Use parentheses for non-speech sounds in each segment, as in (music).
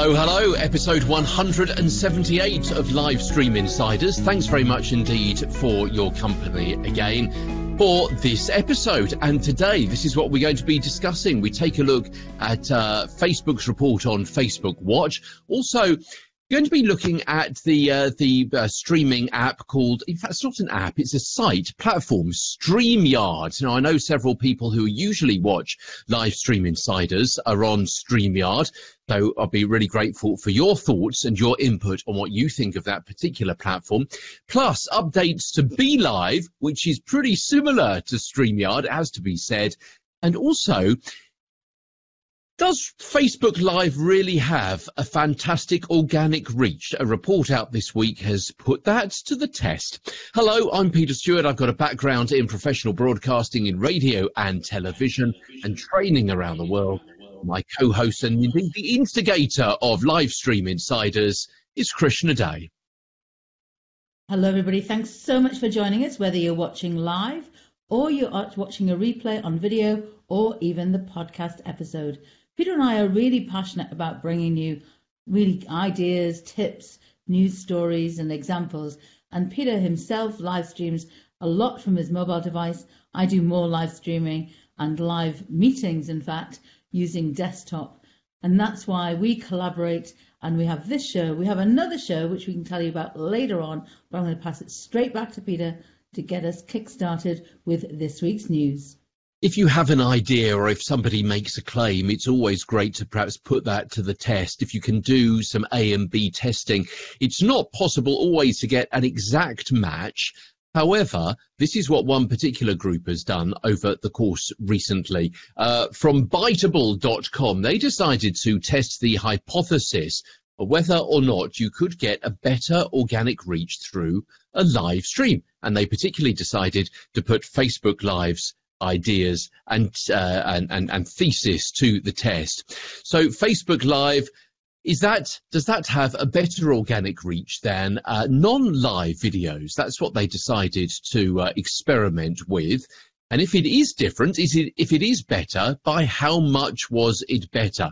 Hello, hello, episode 178 of Live Stream Insiders. Thanks very much indeed for your company again for this episode. And today, this is what we're going to be discussing. We take a look at uh, Facebook's report on Facebook Watch. Also, going to be looking at the uh, the uh, streaming app called in fact it's not an app it's a site platform StreamYard. Now I know several people who usually watch live stream insiders are on StreamYard so I'll be really grateful for your thoughts and your input on what you think of that particular platform plus updates to BeLive which is pretty similar to StreamYard as to be said and also does Facebook Live really have a fantastic organic reach? A report out this week has put that to the test. Hello, I'm Peter Stewart. I've got a background in professional broadcasting in radio and television and training around the world. My co-host and indeed the instigator of live stream insiders is Krishna De. Hello, everybody. Thanks so much for joining us, whether you're watching live or you're watching a replay on video or even the podcast episode. Peter and I are really passionate about bringing you really ideas, tips, news stories, and examples. And Peter himself live streams a lot from his mobile device. I do more live streaming and live meetings, in fact, using desktop. And that's why we collaborate and we have this show. We have another show which we can tell you about later on, but I'm going to pass it straight back to Peter to get us kick-started with this week's news if you have an idea or if somebody makes a claim, it's always great to perhaps put that to the test. If you can do some A and B testing, it's not possible always to get an exact match. However, this is what one particular group has done over the course recently. Uh, from Biteable.com, they decided to test the hypothesis of whether or not you could get a better organic reach through a live stream. And they particularly decided to put Facebook Lives ideas and, uh, and, and, and thesis to the test. So Facebook Live is that does that have a better organic reach than uh, non-live videos? That's what they decided to uh, experiment with. And if it is different, is it if it is better, by how much was it better?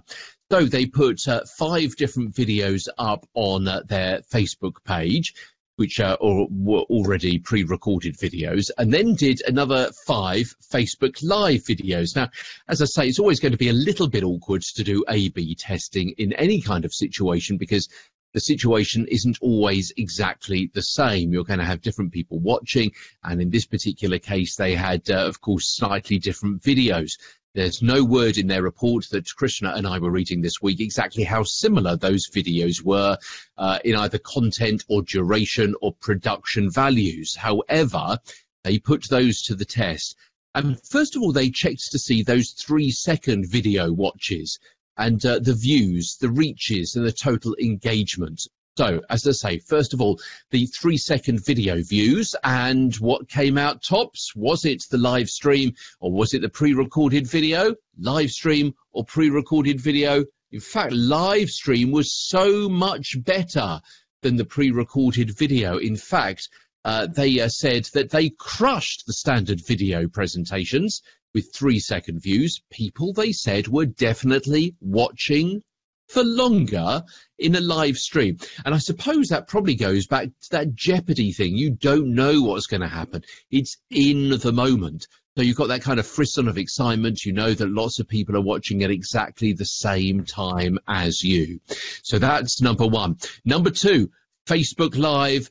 So they put uh, five different videos up on uh, their Facebook page which uh, or, were already pre-recorded videos, and then did another five Facebook Live videos. Now, as I say, it's always going to be a little bit awkward to do A/B testing in any kind of situation because the situation isn't always exactly the same. You're going to have different people watching, and in this particular case, they had, uh, of course, slightly different videos. There's no word in their report that Krishna and I were reading this week exactly how similar those videos were uh, in either content or duration or production values. However, they put those to the test. And first of all, they checked to see those three second video watches and uh, the views, the reaches, and the total engagement. So, as I say, first of all, the three second video views and what came out tops. Was it the live stream or was it the pre recorded video? Live stream or pre recorded video? In fact, live stream was so much better than the pre recorded video. In fact, uh, they uh, said that they crushed the standard video presentations with three second views. People, they said, were definitely watching for longer in a live stream. And I suppose that probably goes back to that Jeopardy thing. You don't know what's going to happen. It's in the moment. So you've got that kind of frisson of excitement. You know that lots of people are watching at exactly the same time as you. So that's number one. Number two, Facebook Live.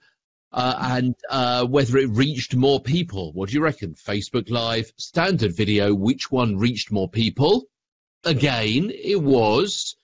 Uh, and uh, whether it reached more people. What do you reckon? Facebook Live, standard video, which one reached more people? Again, it was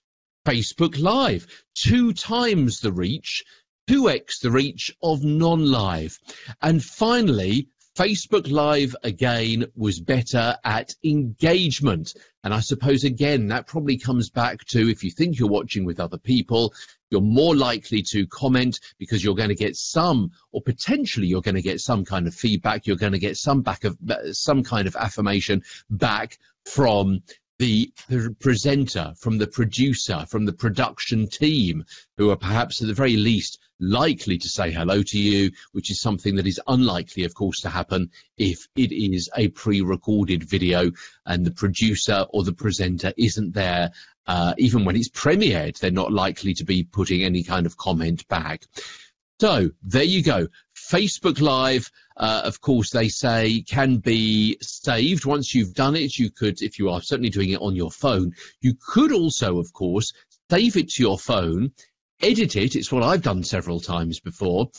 Facebook Live. Two times the reach, 2x the reach of non-live. And finally, Facebook Live again was better at engagement. And I suppose again, that probably comes back to if you think you're watching with other people, you're more likely to comment because you're going to get some, or potentially you're going to get some kind of feedback. You're going to get some back of some kind of affirmation back from the, presenter, from the producer, from the production team, who are perhaps at the very least likely to say hello to you, which is something that is unlikely, of course, to happen if it is a pre-recorded video and the producer or the presenter isn't there. Uh, even when it's premiered, they're not likely to be putting any kind of comment back. So there you go. Facebook Live, uh, of course, they say can be saved once you've done it. You could, if you are certainly doing it on your phone, you could also, of course, save it to your phone, edit it. It's what I've done several times before.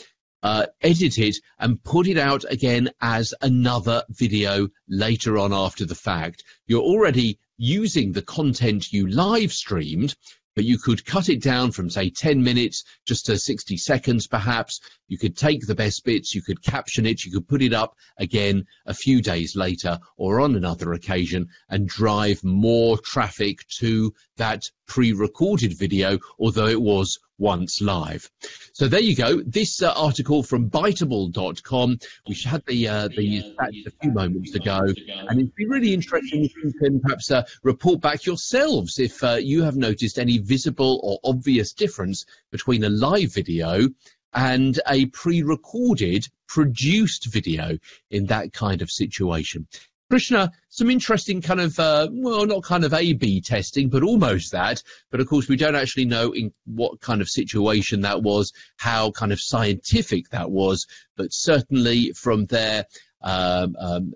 Uh, edit it and put it out again as another video later on after the fact. You're already using the content you live streamed but you could cut it down from say 10 minutes just to 60 seconds perhaps. You could take the best bits, you could caption it, you could put it up again a few days later or on another occasion and drive more traffic to that pre-recorded video, although it was once live. So there you go. This uh, article from Biteable.com, which had the uh, the stats a few moments ago, and it'd be really interesting if you can perhaps uh, report back yourselves if uh, you have noticed any visible or obvious difference between a live video and a pre-recorded produced video in that kind of situation. Krishna, some interesting kind of, uh, well, not kind of A-B testing, but almost that. But of course, we don't actually know in what kind of situation that was, how kind of scientific that was, but certainly from their um, um,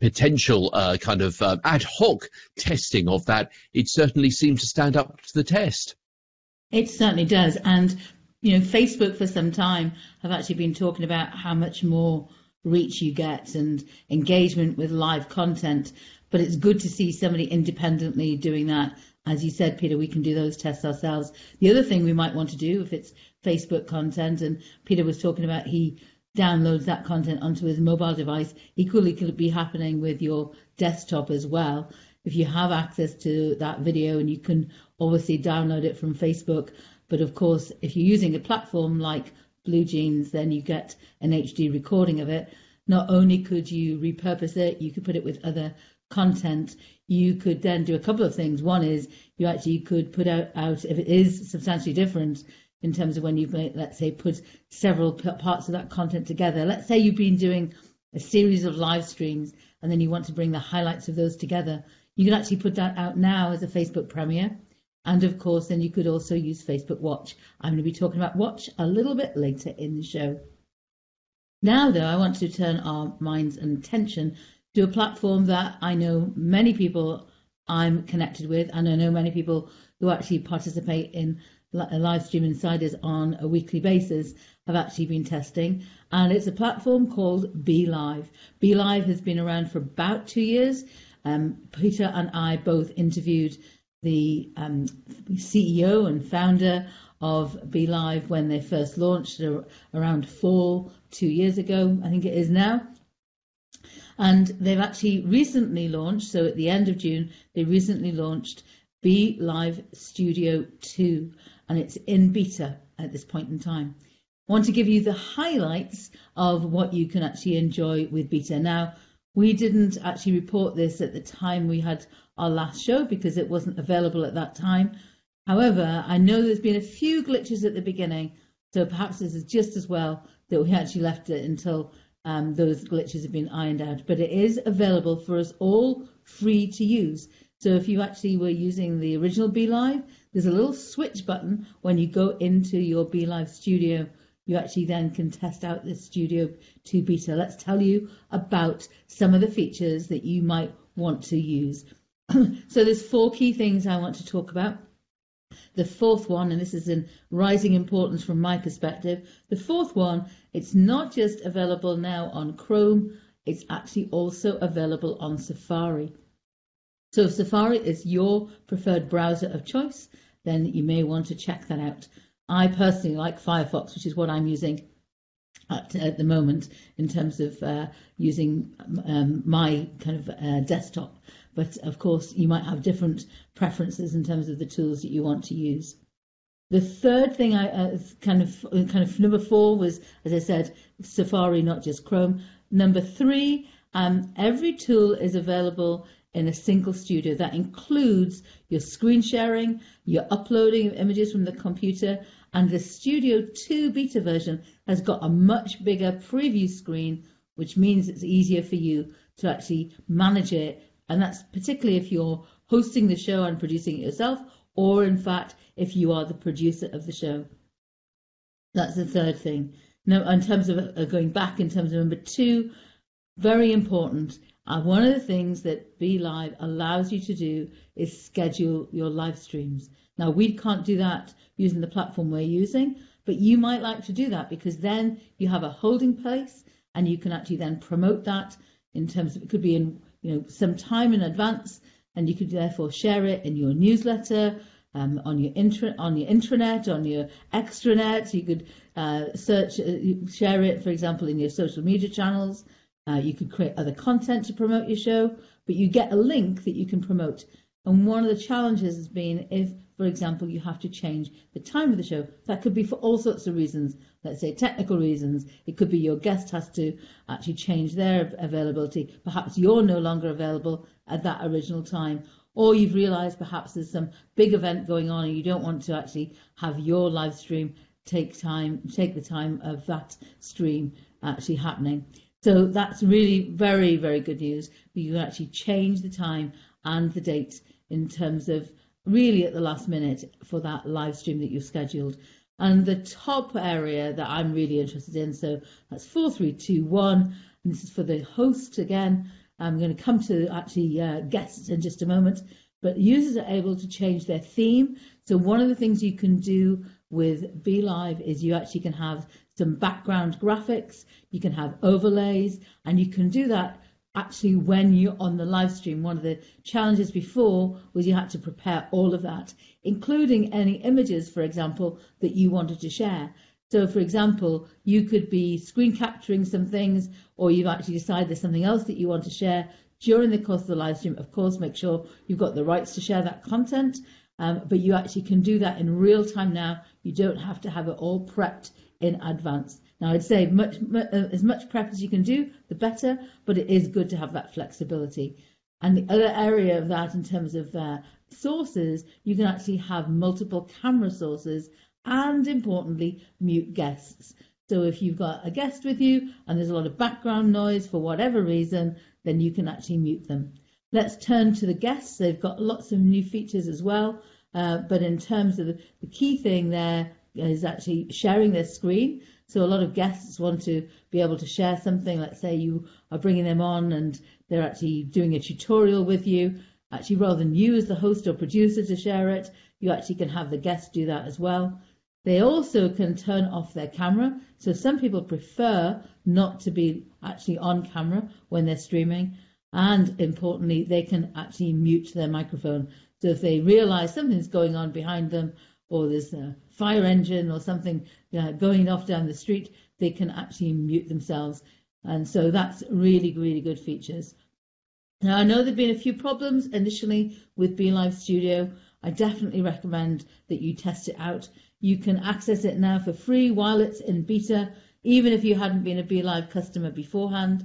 potential uh, kind of uh, ad hoc testing of that, it certainly seemed to stand up to the test. It certainly does. And, you know, Facebook for some time have actually been talking about how much more reach you get and engagement with live content. But it's good to see somebody independently doing that. As you said, Peter, we can do those tests ourselves. The other thing we might want to do if it's Facebook content, and Peter was talking about he downloads that content onto his mobile device, equally could be happening with your desktop as well. If you have access to that video and you can obviously download it from Facebook, but of course, if you're using a platform like BlueJeans, then you get an HD recording of it. Not only could you repurpose it, you could put it with other content. You could then do a couple of things. One is you actually could put out, out if it is substantially different in terms of when you've let's say, put several parts of that content together. Let's say you've been doing a series of live streams and then you want to bring the highlights of those together. You can actually put that out now as a Facebook premiere and of course, then you could also use Facebook Watch. I'm going to be talking about Watch a little bit later in the show. Now, though, I want to turn our minds and attention to a platform that I know many people I'm connected with, and I know many people who actually participate in live stream insiders on a weekly basis have actually been testing, and it's a platform called BeLive. BeLive has been around for about two years. Um, Peter and I both interviewed the um, CEO and founder of BeLive when they first launched around fall two years ago, I think it is now. And they've actually recently launched, so at the end of June, they recently launched BeLive Studio 2, and it's in beta at this point in time. I want to give you the highlights of what you can actually enjoy with beta. Now, we didn't actually report this at the time we had our last show because it wasn't available at that time. However, I know there's been a few glitches at the beginning, so perhaps this is just as well that we actually left it until um, those glitches have been ironed out. But it is available for us all free to use. So if you actually were using the original BeLive, there's a little switch button when you go into your BeLive studio. You actually then can test out the Studio 2 beta. Let's tell you about some of the features that you might want to use. (clears throat) so there's four key things I want to talk about. The fourth one, and this is in rising importance from my perspective, the fourth one, it's not just available now on Chrome, it's actually also available on Safari. So if Safari is your preferred browser of choice, then you may want to check that out. I personally like Firefox, which is what I'm using at, at the moment in terms of uh, using um, my kind of uh, desktop but of course, you might have different preferences in terms of the tools that you want to use. The third thing I uh, kind of kind of number four was, as I said, Safari, not just Chrome. Number three, um, every tool is available in a single studio. That includes your screen sharing, your uploading of images from the computer, and the Studio 2 beta version has got a much bigger preview screen, which means it's easier for you to actually manage it. And that's particularly if you're hosting the show and producing it yourself, or in fact, if you are the producer of the show. That's the third thing. Now, in terms of uh, going back, in terms of number two, very important. Uh, one of the things that BeLive allows you to do is schedule your live streams. Now, we can't do that using the platform we're using, but you might like to do that because then you have a holding place and you can actually then promote that in terms of it could be in you know some time in advance and you could therefore share it in your newsletter um, on your intra- on your intranet, on your extranet. You could uh, search, uh, share it, for example, in your social media channels. Uh, you could create other content to promote your show, but you get a link that you can promote. And one of the challenges has been if, for example, you have to change the time of the show. That could be for all sorts of reasons. Let's say technical reasons. It could be your guest has to actually change their availability. Perhaps you're no longer available at that original time, or you've realized perhaps there's some big event going on and you don't want to actually have your live stream take time, take the time of that stream actually happening. So that's really very, very good news. You can actually change the time and the date in terms of really at the last minute for that live stream that you've scheduled. And the top area that I'm really interested in, so that's 4321, and this is for the host again. I'm going to come to actually uh, guests in just a moment, but users are able to change their theme. So one of the things you can do with BeLive is you actually can have some background graphics, you can have overlays, and you can do that actually when you're on the live stream. One of the challenges before was you had to prepare all of that, including any images, for example, that you wanted to share. So, for example, you could be screen capturing some things, or you've actually decided there's something else that you want to share during the course of the live stream. Of course, make sure you've got the rights to share that content, um, but you actually can do that in real time now. You don't have to have it all prepped in advance. Now, I'd say much, much, uh, as much prep as you can do, the better, but it is good to have that flexibility. And the other area of that, in terms of uh, sources, you can actually have multiple camera sources and importantly, mute guests. So if you've got a guest with you and there's a lot of background noise for whatever reason, then you can actually mute them. Let's turn to the guests. They've got lots of new features as well. Uh, but in terms of the, the key thing there is actually sharing their screen. So a lot of guests want to be able to share something. Let's say you are bringing them on and they're actually doing a tutorial with you. Actually, rather than you as the host or producer to share it, you actually can have the guest do that as well. They also can turn off their camera. So some people prefer not to be actually on camera when they're streaming. And importantly, they can actually mute their microphone. So if they realize something's going on behind them, or there's a fire engine or something uh, going off down the street, they can actually mute themselves. And so that's really, really good features. Now, I know there have been a few problems initially with BeLive Studio. I definitely recommend that you test it out. You can access it now for free while it's in beta, even if you hadn't been a BeLive customer beforehand.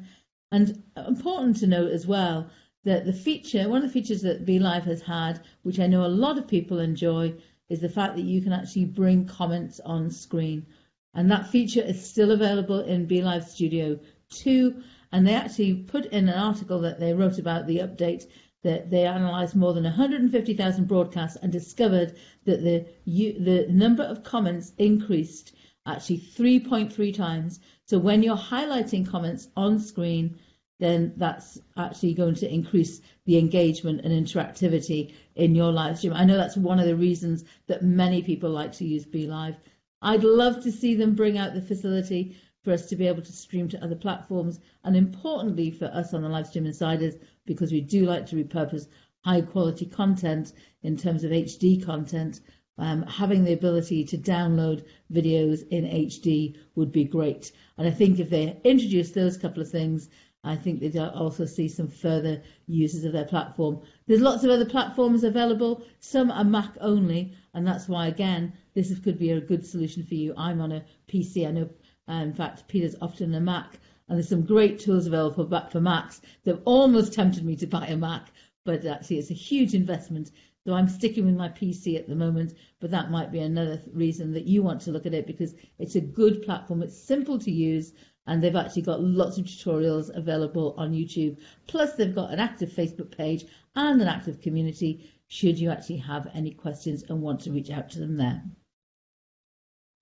And important to note as well that the feature, one of the features that BeLive has had, which I know a lot of people enjoy, is the fact that you can actually bring comments on screen. And that feature is still available in BeLive Studio 2. And they actually put in an article that they wrote about the update that they analysed more than 150,000 broadcasts and discovered that the the number of comments increased actually 3.3 times. So when you're highlighting comments on screen, then that's actually going to increase the engagement and interactivity in your live stream. I know that's one of the reasons that many people like to use BeLive. I'd love to see them bring out the facility for us to be able to stream to other platforms, and importantly for us on the Livestream Insiders, because we do like to repurpose high quality content in terms of HD content. Um, having the ability to download videos in HD would be great. And I think if they introduce those couple of things, I think they'd also see some further uses of their platform. There's lots of other platforms available. Some are Mac only, and that's why, again, this could be a good solution for you. I'm on a PC. I know uh, in fact, Peter's often a Mac, and there's some great tools available for, for Macs that almost tempted me to buy a Mac, but actually it's a huge investment. So I'm sticking with my PC at the moment, but that might be another reason that you want to look at it because it's a good platform. It's simple to use and they've actually got lots of tutorials available on YouTube. Plus they've got an active Facebook page and an active community should you actually have any questions and want to reach out to them there.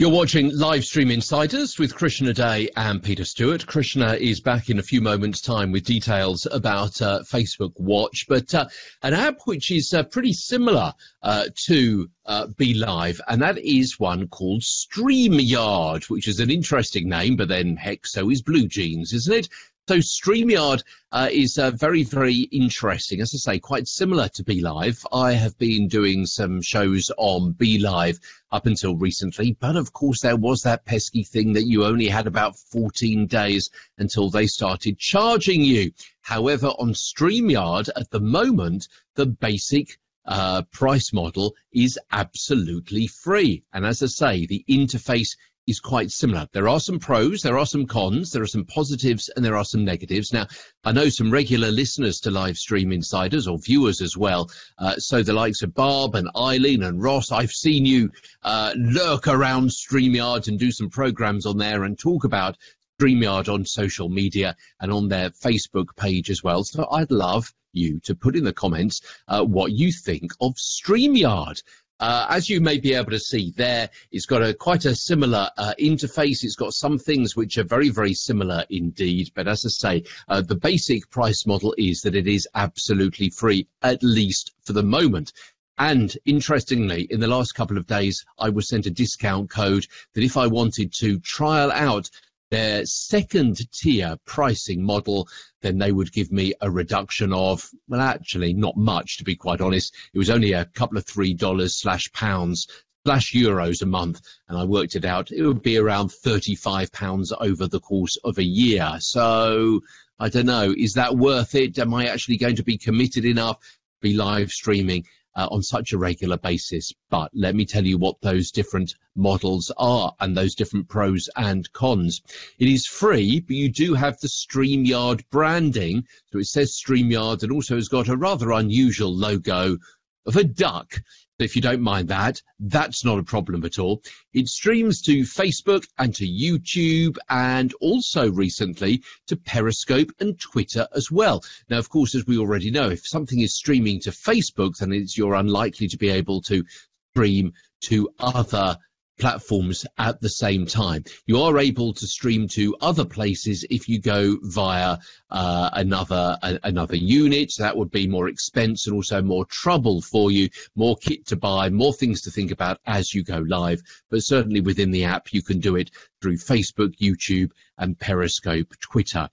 You're watching Livestream Insiders with Krishna De and Peter Stewart. Krishna is back in a few moments' time with details about uh, Facebook Watch, but uh, an app which is uh, pretty similar uh, to uh, BeLive, and that is one called StreamYard, which is an interesting name, but then heck, so is BlueJeans, isn't it? So StreamYard uh, is uh, very, very interesting. As I say, quite similar to BeLive. I have been doing some shows on BeLive up until recently, but of course there was that pesky thing that you only had about 14 days until they started charging you. However, on StreamYard at the moment, the basic uh, price model is absolutely free. And as I say, the interface is quite similar. There are some pros, there are some cons, there are some positives, and there are some negatives. Now, I know some regular listeners to live stream insiders or viewers as well. Uh, so the likes of Barb and Eileen and Ross, I've seen you uh, lurk around StreamYard and do some programs on there and talk about StreamYard on social media and on their Facebook page as well. So I'd love you to put in the comments uh, what you think of StreamYard. Uh, as you may be able to see there, it's got a quite a similar uh, interface. It's got some things which are very, very similar indeed. But as I say, uh, the basic price model is that it is absolutely free, at least for the moment. And interestingly, in the last couple of days, I was sent a discount code that if I wanted to trial out their second tier pricing model, then they would give me a reduction of, well, actually, not much, to be quite honest. It was only a couple of three dollars slash pounds slash euros a month, and I worked it out. It would be around 35 pounds over the course of a year. So I don't know. Is that worth it? Am I actually going to be committed enough? Be live streaming uh, on such a regular basis. But let me tell you what those different models are and those different pros and cons. It is free, but you do have the StreamYard branding. So it says StreamYard and also has got a rather unusual logo of a duck if you don't mind that, that's not a problem at all. It streams to Facebook and to YouTube and also recently to Periscope and Twitter as well. Now, of course, as we already know, if something is streaming to Facebook, then it's, you're unlikely to be able to stream to other platforms at the same time. You are able to stream to other places if you go via uh, another a, another unit. So that would be more expense and also more trouble for you, more kit to buy, more things to think about as you go live. But certainly within the app, you can do it through Facebook, YouTube, and Periscope, Twitter.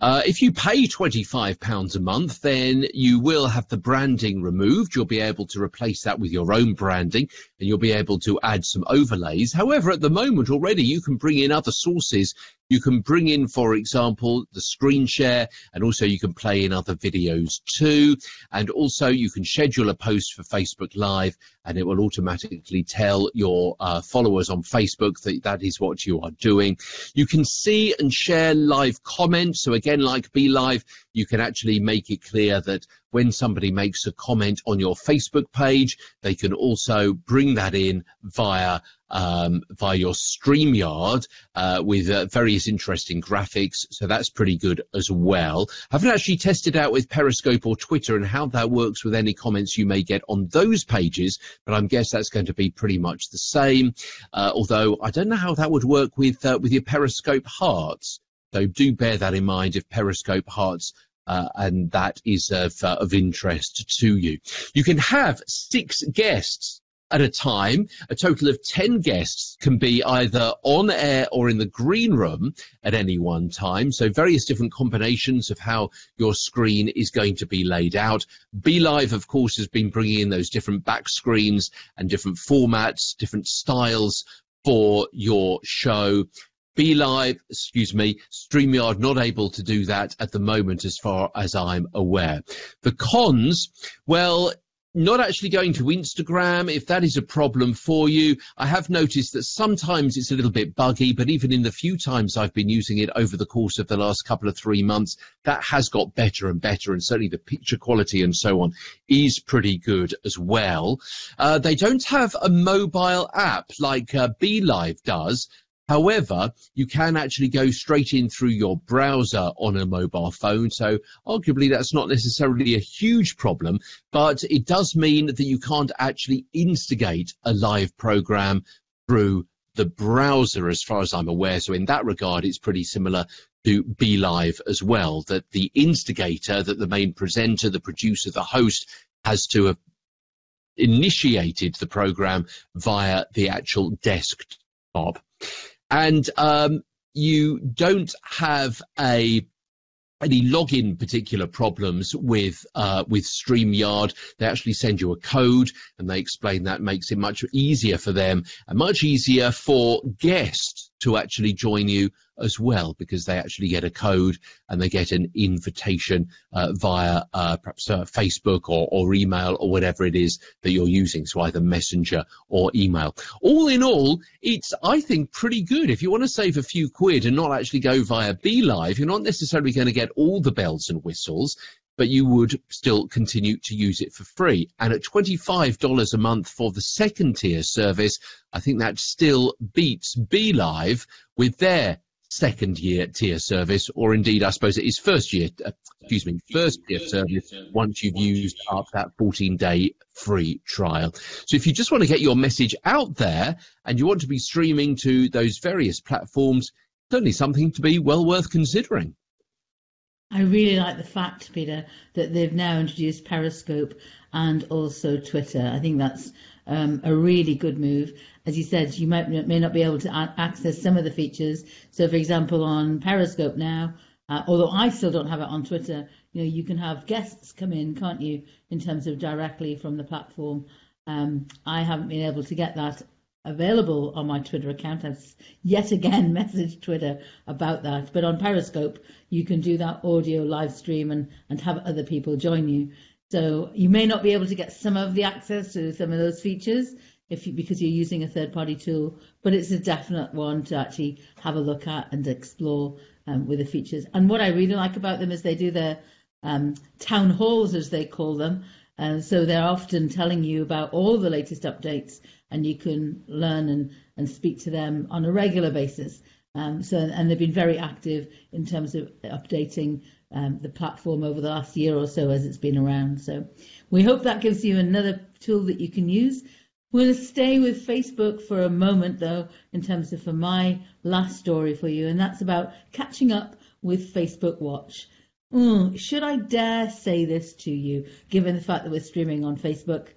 Uh, if you pay £25 a month, then you will have the branding removed. You'll be able to replace that with your own branding and you'll be able to add some overlays. However, at the moment already you can bring in other sources you can bring in, for example, the screen share, and also you can play in other videos too. And also you can schedule a post for Facebook Live, and it will automatically tell your uh, followers on Facebook that that is what you are doing. You can see and share live comments. So again, like BeLive, you can actually make it clear that when somebody makes a comment on your Facebook page, they can also bring that in via um, via your StreamYard uh, with uh, various interesting graphics. So that's pretty good as well. I haven't actually tested out with Periscope or Twitter and how that works with any comments you may get on those pages, but I'm guess that's going to be pretty much the same. Uh, although I don't know how that would work with uh, with your Periscope hearts. So do bear that in mind if Periscope hearts uh, and that is of, uh, of interest to you. You can have six guests at a time. A total of 10 guests can be either on air or in the green room at any one time. So various different combinations of how your screen is going to be laid out. BeLive, of course, has been bringing in those different back screens and different formats, different styles for your show. BeLive, excuse me, StreamYard not able to do that at the moment as far as I'm aware. The cons, well, not actually going to Instagram, if that is a problem for you, I have noticed that sometimes it's a little bit buggy, but even in the few times I've been using it over the course of the last couple of three months, that has got better and better. And certainly the picture quality and so on is pretty good as well. Uh, they don't have a mobile app like uh, BeLive does, However, you can actually go straight in through your browser on a mobile phone. So arguably that's not necessarily a huge problem, but it does mean that you can't actually instigate a live program through the browser as far as I'm aware. So in that regard, it's pretty similar to BeLive as well, that the instigator, that the main presenter, the producer, the host has to have initiated the program via the actual desktop and um, you don't have a any login particular problems with uh, with StreamYard, they actually send you a code and they explain that makes it much easier for them and much easier for guests to actually join you as well because they actually get a code and they get an invitation uh, via uh, perhaps uh, Facebook or, or email or whatever it is that you're using, so either Messenger or email. All in all, it's I think pretty good. If you want to save a few quid and not actually go via BeLive, you're not necessarily going to get all the bells and whistles but you would still continue to use it for free. And at $25 a month for the second tier service, I think that still beats BeLive with their second year tier service, or indeed, I suppose it is first year, uh, excuse me, first tier service once you've used up that 14 day free trial. So if you just want to get your message out there and you want to be streaming to those various platforms, certainly something to be well worth considering. I really like the fact, Peter, that they've now introduced Periscope and also Twitter. I think that's um, a really good move. As you said, you might may not be able to a- access some of the features. So, for example, on Periscope now, uh, although I still don't have it on Twitter, you know, you can have guests come in, can't you, in terms of directly from the platform. Um, I haven't been able to get that available on my Twitter account. I've yet again (laughs) messaged Twitter about that. But on Periscope, you can do that audio live stream and, and have other people join you. So you may not be able to get some of the access to some of those features if you, because you're using a third party tool, but it's a definite one to actually have a look at and explore um, with the features. And what I really like about them is they do their um, town halls, as they call them. And so they're often telling you about all the latest updates and you can learn and, and speak to them on a regular basis. Um, so, and they've been very active in terms of updating um, the platform over the last year or so as it's been around. So, we hope that gives you another tool that you can use. We're going to stay with Facebook for a moment, though, in terms of for my last story for you, and that's about catching up with Facebook Watch. Mm, should I dare say this to you, given the fact that we're streaming on Facebook?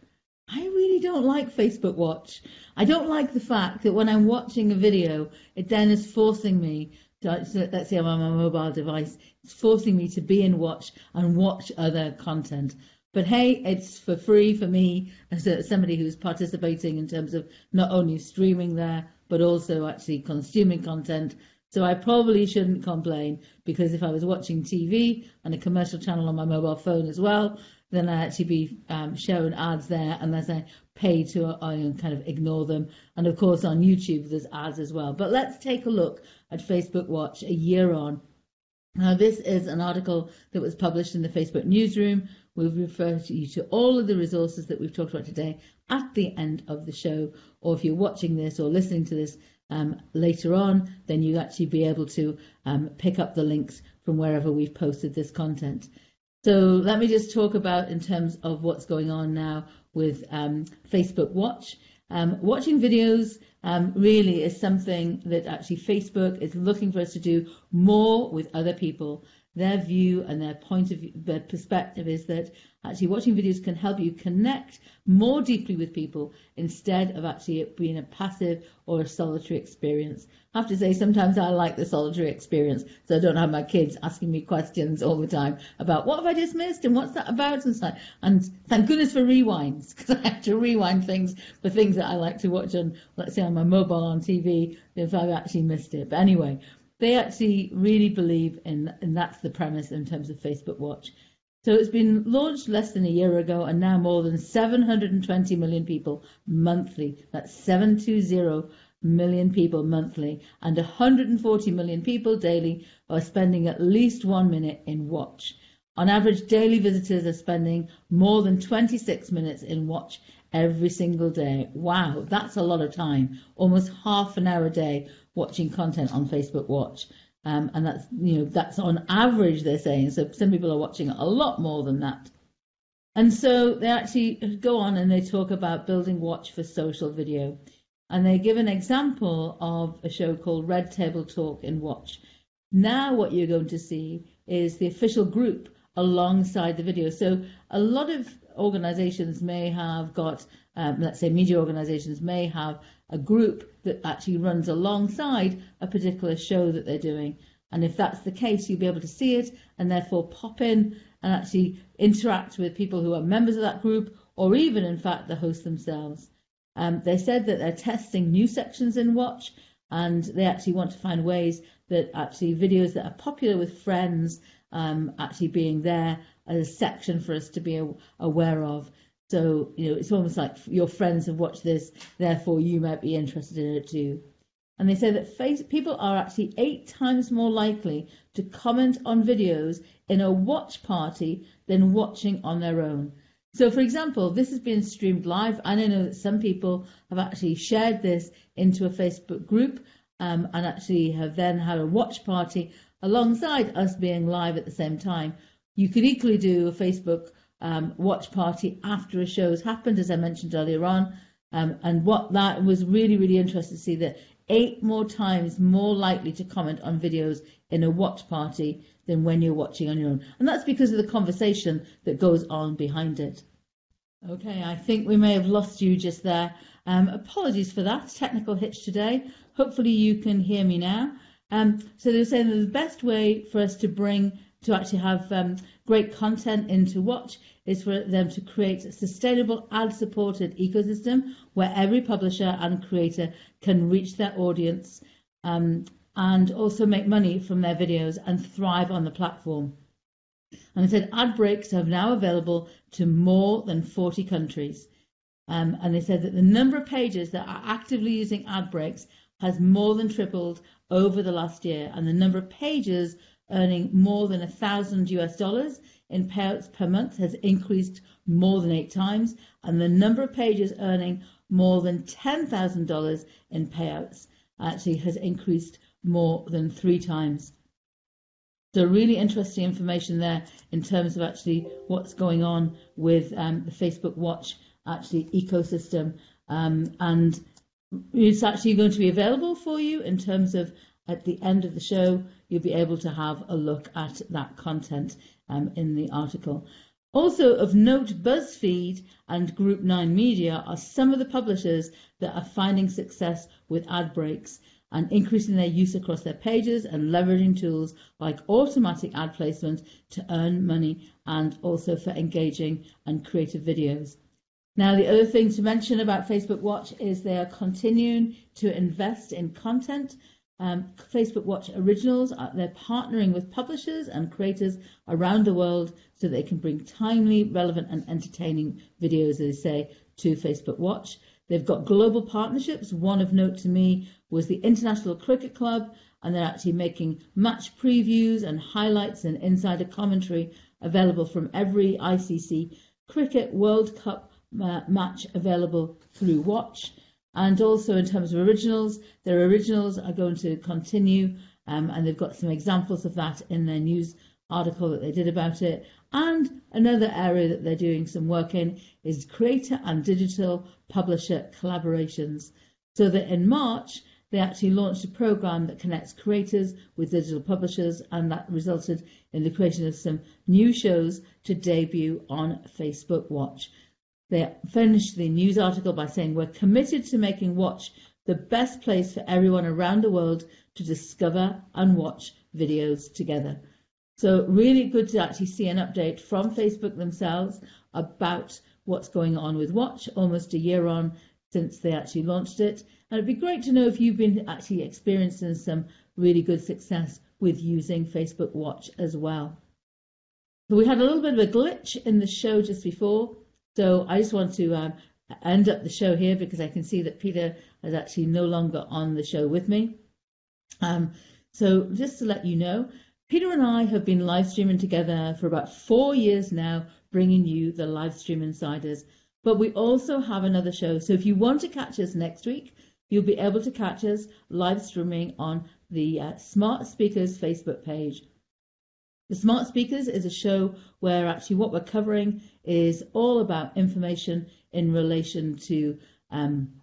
I really don't like Facebook Watch. I don't like the fact that when I'm watching a video, it then is forcing me to, let's say I'm on my mobile device, it's forcing me to be in Watch and watch other content. But hey, it's for free for me as a, somebody who's participating in terms of not only streaming there, but also actually consuming content. So I probably shouldn't complain because if I was watching TV and a commercial channel on my mobile phone as well, then I actually be um, shown ads there, unless I pay to uh, kind of ignore them. And of course, on YouTube, there's ads as well. But let's take a look at Facebook Watch a year on. Now, this is an article that was published in the Facebook newsroom. We'll refer to you to all of the resources that we've talked about today at the end of the show. Or if you're watching this or listening to this um, later on, then you actually be able to um, pick up the links from wherever we've posted this content. So let me just talk about in terms of what's going on now with um, Facebook Watch. Um, watching videos um, really is something that actually Facebook is looking for us to do more with other people. Their view and their point of view, their perspective is that actually watching videos can help you connect more deeply with people instead of actually it being a passive or a solitary experience. I have to say, sometimes I like the solitary experience, so I don't have my kids asking me questions all the time about what have I just missed and what's that about and stuff. And thank goodness for rewinds, (laughs) because I have to rewind things for things that I like to watch on, let's say, on my mobile on TV if I've actually missed it. But anyway, they actually really believe in, and that's the premise in terms of Facebook Watch. So it's been launched less than a year ago and now more than 720 million people monthly. That's 720 million people monthly and 140 million people daily are spending at least one minute in Watch. On average, daily visitors are spending more than 26 minutes in Watch every single day. Wow, that's a lot of time. Almost half an hour a day watching content on Facebook Watch. Um, and that's you know that's on average they're saying. So some people are watching a lot more than that. And so they actually go on and they talk about building watch for social video. And they give an example of a show called Red Table Talk in Watch. Now what you're going to see is the official group alongside the video. So a lot of organizations may have got, um, let's say media organizations may have a group that actually runs alongside a particular show that they're doing. And if that's the case, you'll be able to see it and therefore pop in and actually interact with people who are members of that group or even, in fact, the host themselves. Um, they said that they're testing new sections in Watch and they actually want to find ways that actually videos that are popular with friends um, actually being there as a section for us to be aware of. So, you know, it's almost like your friends have watched this, therefore you might be interested in it too. And they say that face, people are actually eight times more likely to comment on videos in a watch party than watching on their own. So, for example, this has been streamed live, and I know that some people have actually shared this into a Facebook group um, and actually have then had a watch party alongside us being live at the same time. You could equally do a Facebook um, watch party after a show has happened, as I mentioned earlier on. Um, and what that was really, really interesting to see that eight more times more likely to comment on videos in a watch party than when you're watching on your own. And that's because of the conversation that goes on behind it. Okay, I think we may have lost you just there. Um, apologies for that technical hitch today. Hopefully you can hear me now. Um, so they were saying that the best way for us to bring to actually have um, great content in to watch is for them to create a sustainable ad supported ecosystem where every publisher and creator can reach their audience um, and also make money from their videos and thrive on the platform. And they said ad breaks are now available to more than 40 countries. Um, and they said that the number of pages that are actively using ad breaks has more than tripled over the last year, and the number of pages earning more than a thousand US dollars in payouts per month has increased more than eight times, and the number of pages earning more than $10,000 in payouts actually has increased more than three times. So really interesting information there in terms of actually what's going on with um, the Facebook Watch actually ecosystem, um, and it's actually going to be available for you in terms of at the end of the show, you'll be able to have a look at that content um, in the article. Also of note, BuzzFeed and Group 9 Media are some of the publishers that are finding success with ad breaks and increasing their use across their pages and leveraging tools like automatic ad placement to earn money and also for engaging and creative videos. Now, the other thing to mention about Facebook Watch is they are continuing to invest in content um, Facebook Watch Originals, uh, they're partnering with publishers and creators around the world so they can bring timely, relevant, and entertaining videos, as they say, to Facebook Watch. They've got global partnerships. One of note to me was the International Cricket Club, and they're actually making match previews and highlights and insider commentary available from every ICC Cricket World Cup uh, match available through Watch. And also in terms of originals, their originals are going to continue, um, and they've got some examples of that in their news article that they did about it. And another area that they're doing some work in is creator and digital publisher collaborations. So that in March, they actually launched a program that connects creators with digital publishers, and that resulted in the creation of some new shows to debut on Facebook Watch. They finished the news article by saying, We're committed to making Watch the best place for everyone around the world to discover and watch videos together. So, really good to actually see an update from Facebook themselves about what's going on with Watch almost a year on since they actually launched it. And it'd be great to know if you've been actually experiencing some really good success with using Facebook Watch as well. So we had a little bit of a glitch in the show just before. So I just want to um, end up the show here because I can see that Peter is actually no longer on the show with me. Um, so just to let you know, Peter and I have been live streaming together for about four years now, bringing you the live stream insiders. But we also have another show. So if you want to catch us next week, you'll be able to catch us live streaming on the uh, Smart Speakers Facebook page. The Smart Speakers is a show where actually what we're covering is all about information in relation to um,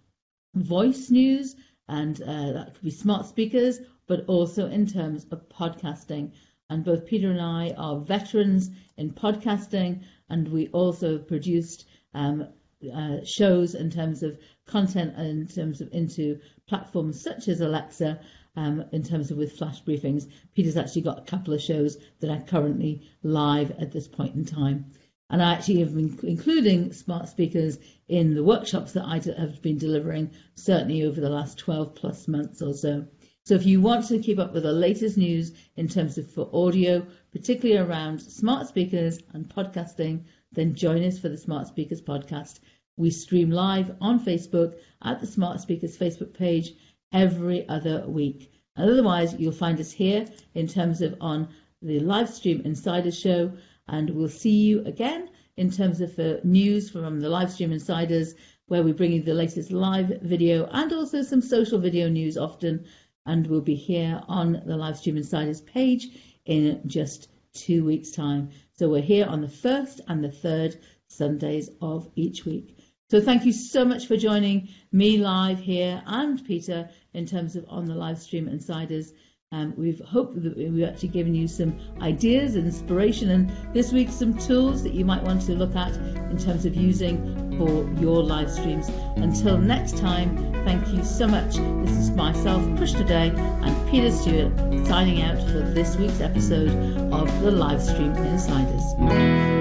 voice news, and uh, that could be smart speakers, but also in terms of podcasting. And both Peter and I are veterans in podcasting, and we also produced um, uh, shows in terms of content in terms of into platforms such as Alexa um, in terms of with flash briefings. Peter's actually got a couple of shows that are currently live at this point in time. And I actually have been including smart speakers in the workshops that I have been delivering, certainly over the last 12 plus months or so. So if you want to keep up with the latest news in terms of for audio, particularly around smart speakers and podcasting, then join us for the Smart Speakers podcast. We stream live on Facebook at the Smart Speakers Facebook page every other week. Otherwise, you'll find us here in terms of on the live stream Insider Show, and we'll see you again in terms of uh, news from the live stream Insiders, where we bring you the latest live video and also some social video news often. And we'll be here on the live stream Insiders page in just two weeks' time. So we're here on the first and the third Sundays of each week. So thank you so much for joining me live here and Peter in terms of on the live stream insiders. Um, we've hoped that we've actually given you some ideas and inspiration and this week some tools that you might want to look at in terms of using for your live streams. Until next time, thank you so much. This is myself, Krishna De, and Peter Stewart signing out for this week's episode of the Livestream Insiders.